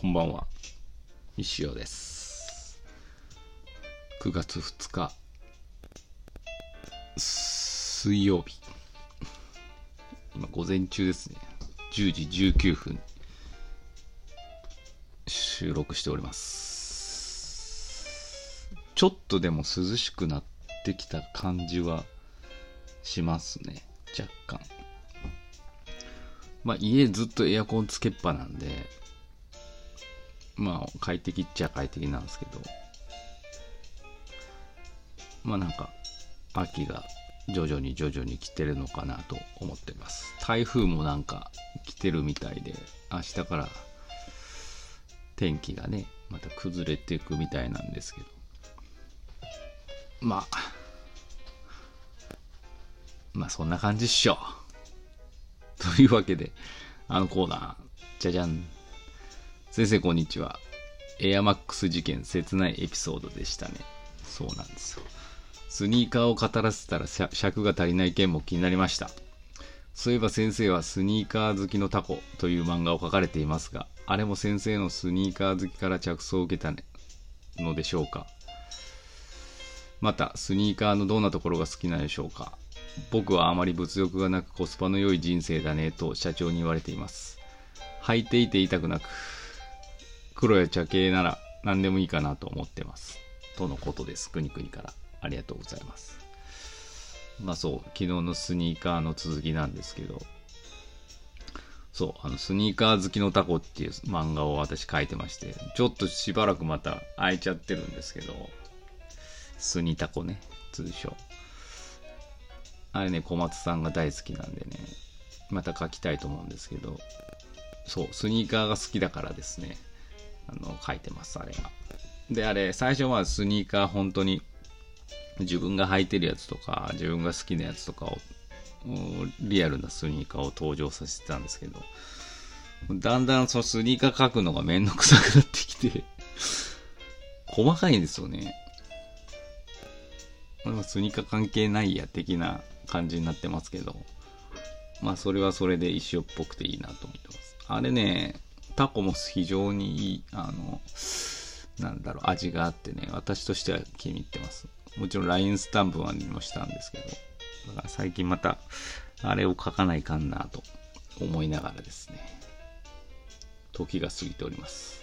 こんばんは。石尾です。9月2日、水曜日。今、午前中ですね。10時19分、収録しております。ちょっとでも涼しくなってきた感じはしますね。若干。まあ、家ずっとエアコンつけっぱなんで、まあ、快適っちゃ快適なんですけど、まあなんか、秋が徐々に徐々に来てるのかなと思ってます。台風もなんか来てるみたいで、明日から天気がね、また崩れていくみたいなんですけど、まあ、まあそんな感じっしょ。というわけで、あのコーナー、じゃじゃん。先生こんにちは。エアマックス事件切ないエピソードでしたね。そうなんですよ。スニーカーを語らせたら尺が足りない件も気になりました。そういえば先生はスニーカー好きのタコという漫画を書かれていますが、あれも先生のスニーカー好きから着想を受けたのでしょうかまた、スニーカーのどんなところが好きなのでしょうか僕はあまり物欲がなくコスパの良い人生だねと社長に言われています。履いていて痛くなく、黒や茶系なら何でもいいかなと思ってます。とのことです。くにくにから。ありがとうございます。まあそう、昨日のスニーカーの続きなんですけど、そう、あの、スニーカー好きのタコっていう漫画を私書いてまして、ちょっとしばらくまた空いちゃってるんですけど、スニタコね、通称。あれね、小松さんが大好きなんでね、また書きたいと思うんですけど、そう、スニーカーが好きだからですね、あの、書いてます、あれが。で、あれ、最初はスニーカー本当に、自分が履いてるやつとか、自分が好きなやつとかを、リアルなスニーカーを登場させてたんですけど、だんだんそのスニーカー書くのがめんどくさくなってきて、細かいんですよね。まスニーカー関係ないや、的な感じになってますけど、まあそれはそれで一緒っぽくていいなと思ってます。あれね、タコも非常にいい、あの、なんだろう、味があってね、私としては気に入ってます。もちろん LINE スタンプはにもしたんですけど、だから最近また、あれを書かないかんなと思いながらですね、時が過ぎております。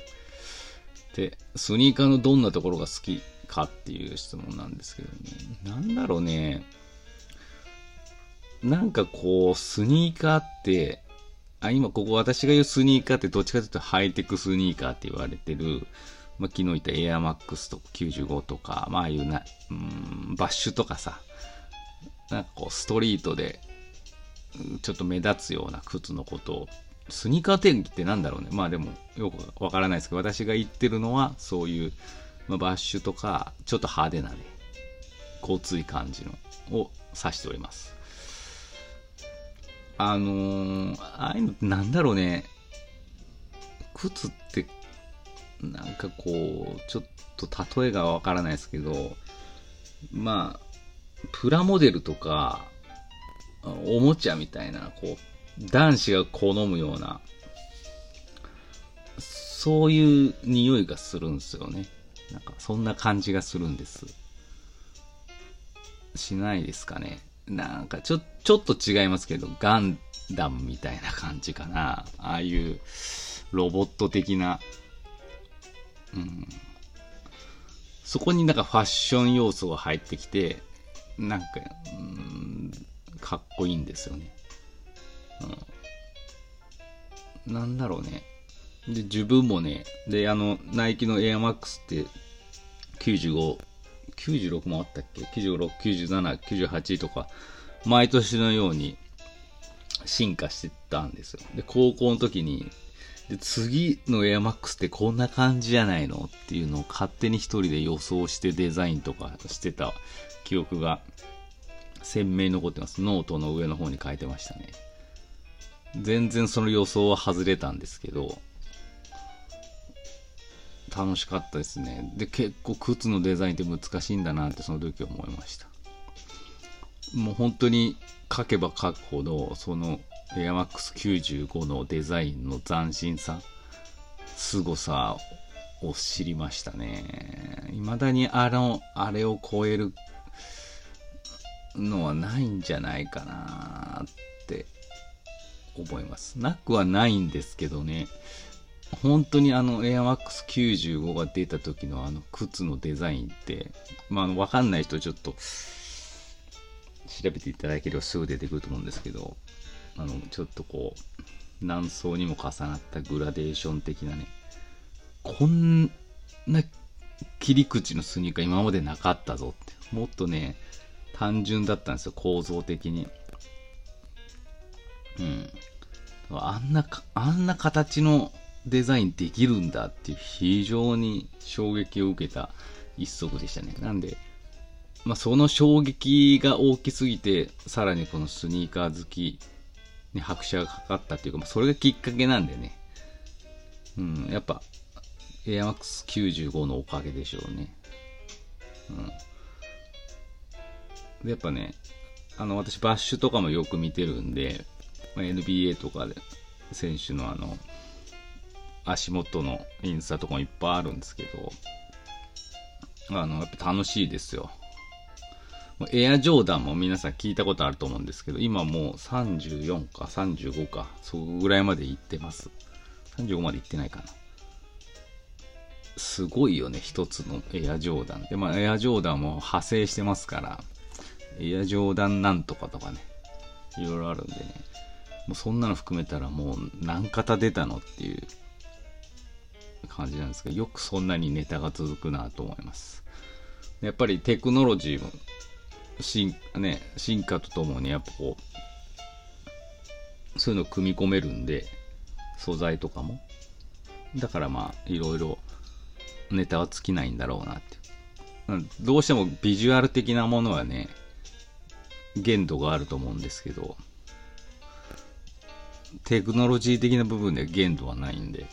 で、スニーカーのどんなところが好きかっていう質問なんですけどね、なんだろうね、なんかこう、スニーカーって、あ、今ここ私が言うスニーカーってどっちかというとハイテクスニーカーって言われてる、まあ、昨日言ったエアマックスとか95とか、まああいうな、うん、バッシュとかさ、なんかこうストリートで、ちょっと目立つような靴のことを、スニーカー定義ってなんだろうね。まあでもよくわからないですけど、私が言ってるのはそういう、まあ、バッシュとか、ちょっと派手なね、交通い感じのを指しております。あのー、ああいうのってなんだろうね。靴って、なんかこう、ちょっと例えがわからないですけど、まあ、プラモデルとか、おもちゃみたいな、こう、男子が好むような、そういう匂いがするんですよね。なんか、そんな感じがするんです。しないですかね。なんか、ちょ、ちょっと違いますけど、ガンダムみたいな感じかな。ああいう、ロボット的な、うん。そこになんかファッション要素が入ってきて、なんか、うん、かっこいいんですよね。うん。なんだろうね。で、自分もね、で、あの、ナイキのエアマックスって、95、96もあったっけ ?96、97、98とか、毎年のように進化してたんですよ。で、高校の時に、で、次のエアマックスってこんな感じじゃないの？っていうのを勝手に一人で予想してデザインとかしてた記憶が鮮明に残ってます。ノートの上の方に書いてましたね。全然その予想は外れたんですけど、楽しかったですね。で、結構靴のデザインって難しいんだなってその時思いました。もう本当に書けば書くほど、そのエアマックス95のデザインの斬新さ凄さを知りましたね。未だにあの、あれを超えるのはないんじゃないかなって思います。なくはないんですけどね。本当にあの AirMax95 が出た時のあの靴のデザインって、まあ、わかんない人ちょっと調べていただければすぐ出てくると思うんですけど、あの、ちょっとこう、何層にも重なったグラデーション的なね、こんな切り口のスニーカー今までなかったぞって。もっとね、単純だったんですよ、構造的に。うん。あんな、あんな形のデザインできるんだっていう非常に衝撃を受けた一足でしたね。なんで、まあ、その衝撃が大きすぎて、さらにこのスニーカー好きに拍車がかかったっていうか、まあ、それがきっかけなんでね。うん、やっぱ、AirMax95 のおかげでしょうね。うん。で、やっぱね、あの、私、バッシュとかもよく見てるんで、まあ、NBA とかで、選手のあの、足元のインスタとかもいっぱいあるんですけど、あの、やっぱ楽しいですよ。エアジョーダンも皆さん聞いたことあると思うんですけど、今もう34か35か、そこぐらいまで行ってます。35まで行ってないかな。すごいよね、一つのエアジョーダン。で、まあ、エアジョーダンも派生してますから、エアジョーダンなんとかとかね、いろいろあるんでね、もうそんなの含めたらもう何型出たのっていう感じなんですけど、よくそんなにネタが続くなと思います。やっぱりテクノロジーも進,、ね、進化とともにやっぱこう、そういうのを組み込めるんで、素材とかも。だからまあ、いろいろネタは尽きないんだろうなって。どうしてもビジュアル的なものはね、限度があると思うんですけど、テクノロジー的な部分で限度はないんで、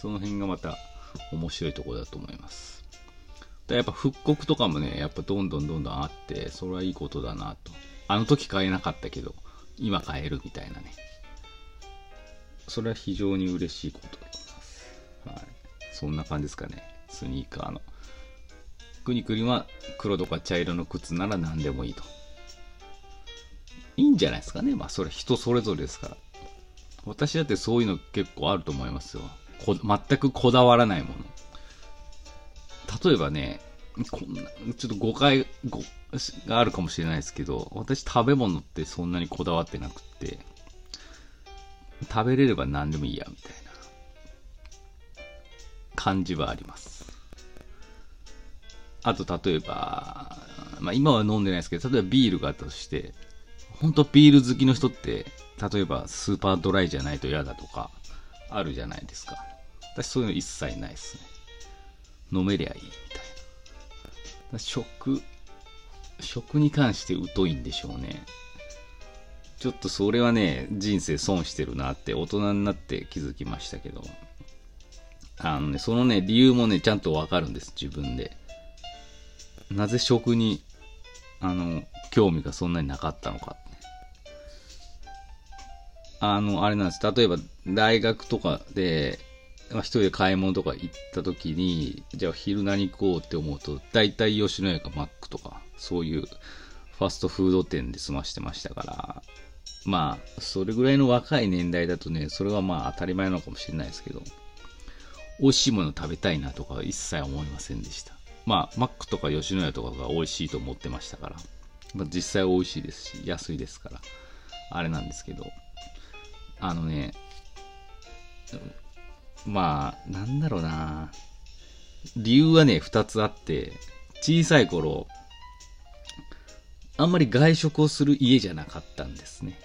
その辺がまた面白いところだと思います。やっぱ復刻とかもね、やっぱどんどんどんどんあって、それはいいことだなと。あの時買えなかったけど、今買えるみたいなね。それは非常に嬉しいことだと思います。はい。そんな感じですかね。スニーカーの。くにくには黒とか茶色の靴なら何でもいいと。いいんじゃないですかね。まあそれ人それぞれですから。私だってそういうの結構あると思いますよ。全くこだわらないもの。例えばね、こんな、ちょっと誤解があるかもしれないですけど、私食べ物ってそんなにこだわってなくて、食べれれば何でもいいや、みたいな感じはあります。あと、例えば、まあ今は飲んでないですけど、例えばビールがあったとして、本当ビール好きの人って、例えばスーパードライじゃないと嫌だとか、あるじゃないですか。私そういうの一切ないですね。飲めりゃいいみたいな。食、食に関して疎いんでしょうね。ちょっとそれはね、人生損してるなって大人になって気づきましたけど。あのね、そのね、理由もね、ちゃんとわかるんです、自分で。なぜ食に、あの、興味がそんなになかったのかって。あの、あれなんです。例えば、大学とかで、まあ、一人で買い物とか行った時に、じゃあ昼何食おうって思うと、大体吉野家かマックとか、そういうファストフード店で済ましてましたから、まあ、それぐらいの若い年代だとね、それはまあ当たり前なのかもしれないですけど、美味しいもの食べたいなとか一切思いませんでした。まあ、マックとか吉野家とかが美味しいと思ってましたから、まあ、実際美味しいですし、安いですから、あれなんですけど、あのね、まあ、なんだろうな。理由はね、二つあって、小さい頃、あんまり外食をする家じゃなかったんですね。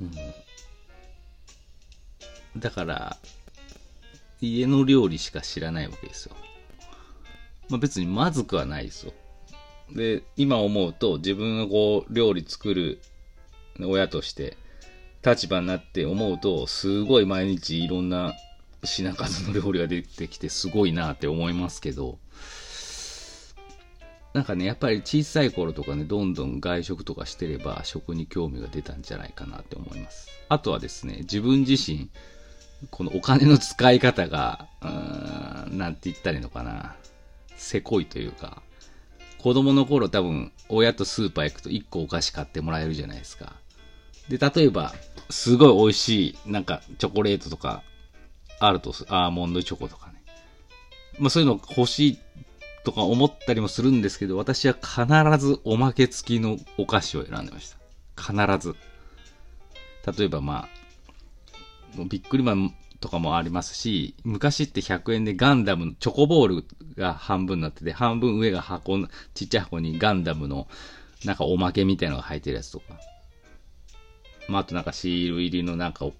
うん。だから、家の料理しか知らないわけですよ。まあ別にまずくはないですよ。で、今思うと自分がこう料理作る親として立場になって思うと、すごい毎日いろんな品数の料理が出てきてすごいなって思いますけど、なんかね、やっぱり小さい頃とかね、どんどん外食とかしてれば食に興味が出たんじゃないかなって思います。あとはですね、自分自身、このお金の使い方が、うーん、なんて言ったらいいのかな。せこいというか、子供の頃多分、親とスーパー行くと1個お菓子買ってもらえるじゃないですか。で、例えば、すごい美味しい、なんか、チョコレートとか、あるとす、アーモンドチョコとかね。まあそういうの欲しいとか思ったりもするんですけど、私は必ずおまけ付きのお菓子を選んでました。必ず。例えばまあ、もうビックリマンとかもありますし、昔って100円でガンダムのチョコボールが半分になってて、半分上が箱、ちっちゃい箱にガンダムのなんかおまけみたいなのが入ってるやつとか。まあ、あとなんかシール入りのなんかお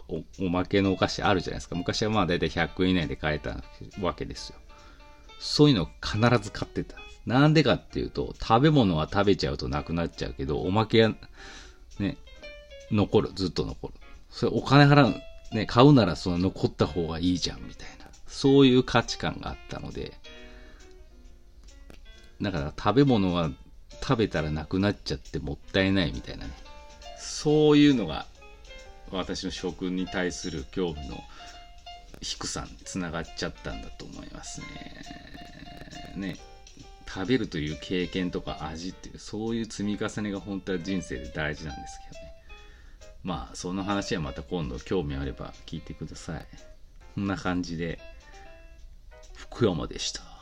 まけのお菓子あるじゃないですか。昔はまあ大体100円以内で買えたわけですよ。そういうのを必ず買ってた。なんでかっていうと、食べ物は食べちゃうとなくなっちゃうけど、おまけはね、残る、ずっと残る。それお金払う、ね、買うならその残った方がいいじゃん、みたいな。そういう価値観があったので、だから食べ物は食べたらなくなっちゃってもったいないみたいなね。そういうのが私の食に対する興味の低さにつながっちゃったんだと思いますね。ね。食べるという経験とか味っていう、そういう積み重ねが本当は人生で大事なんですけどね。まあ、その話はまた今度興味あれば聞いてください。こんな感じで、福山でした。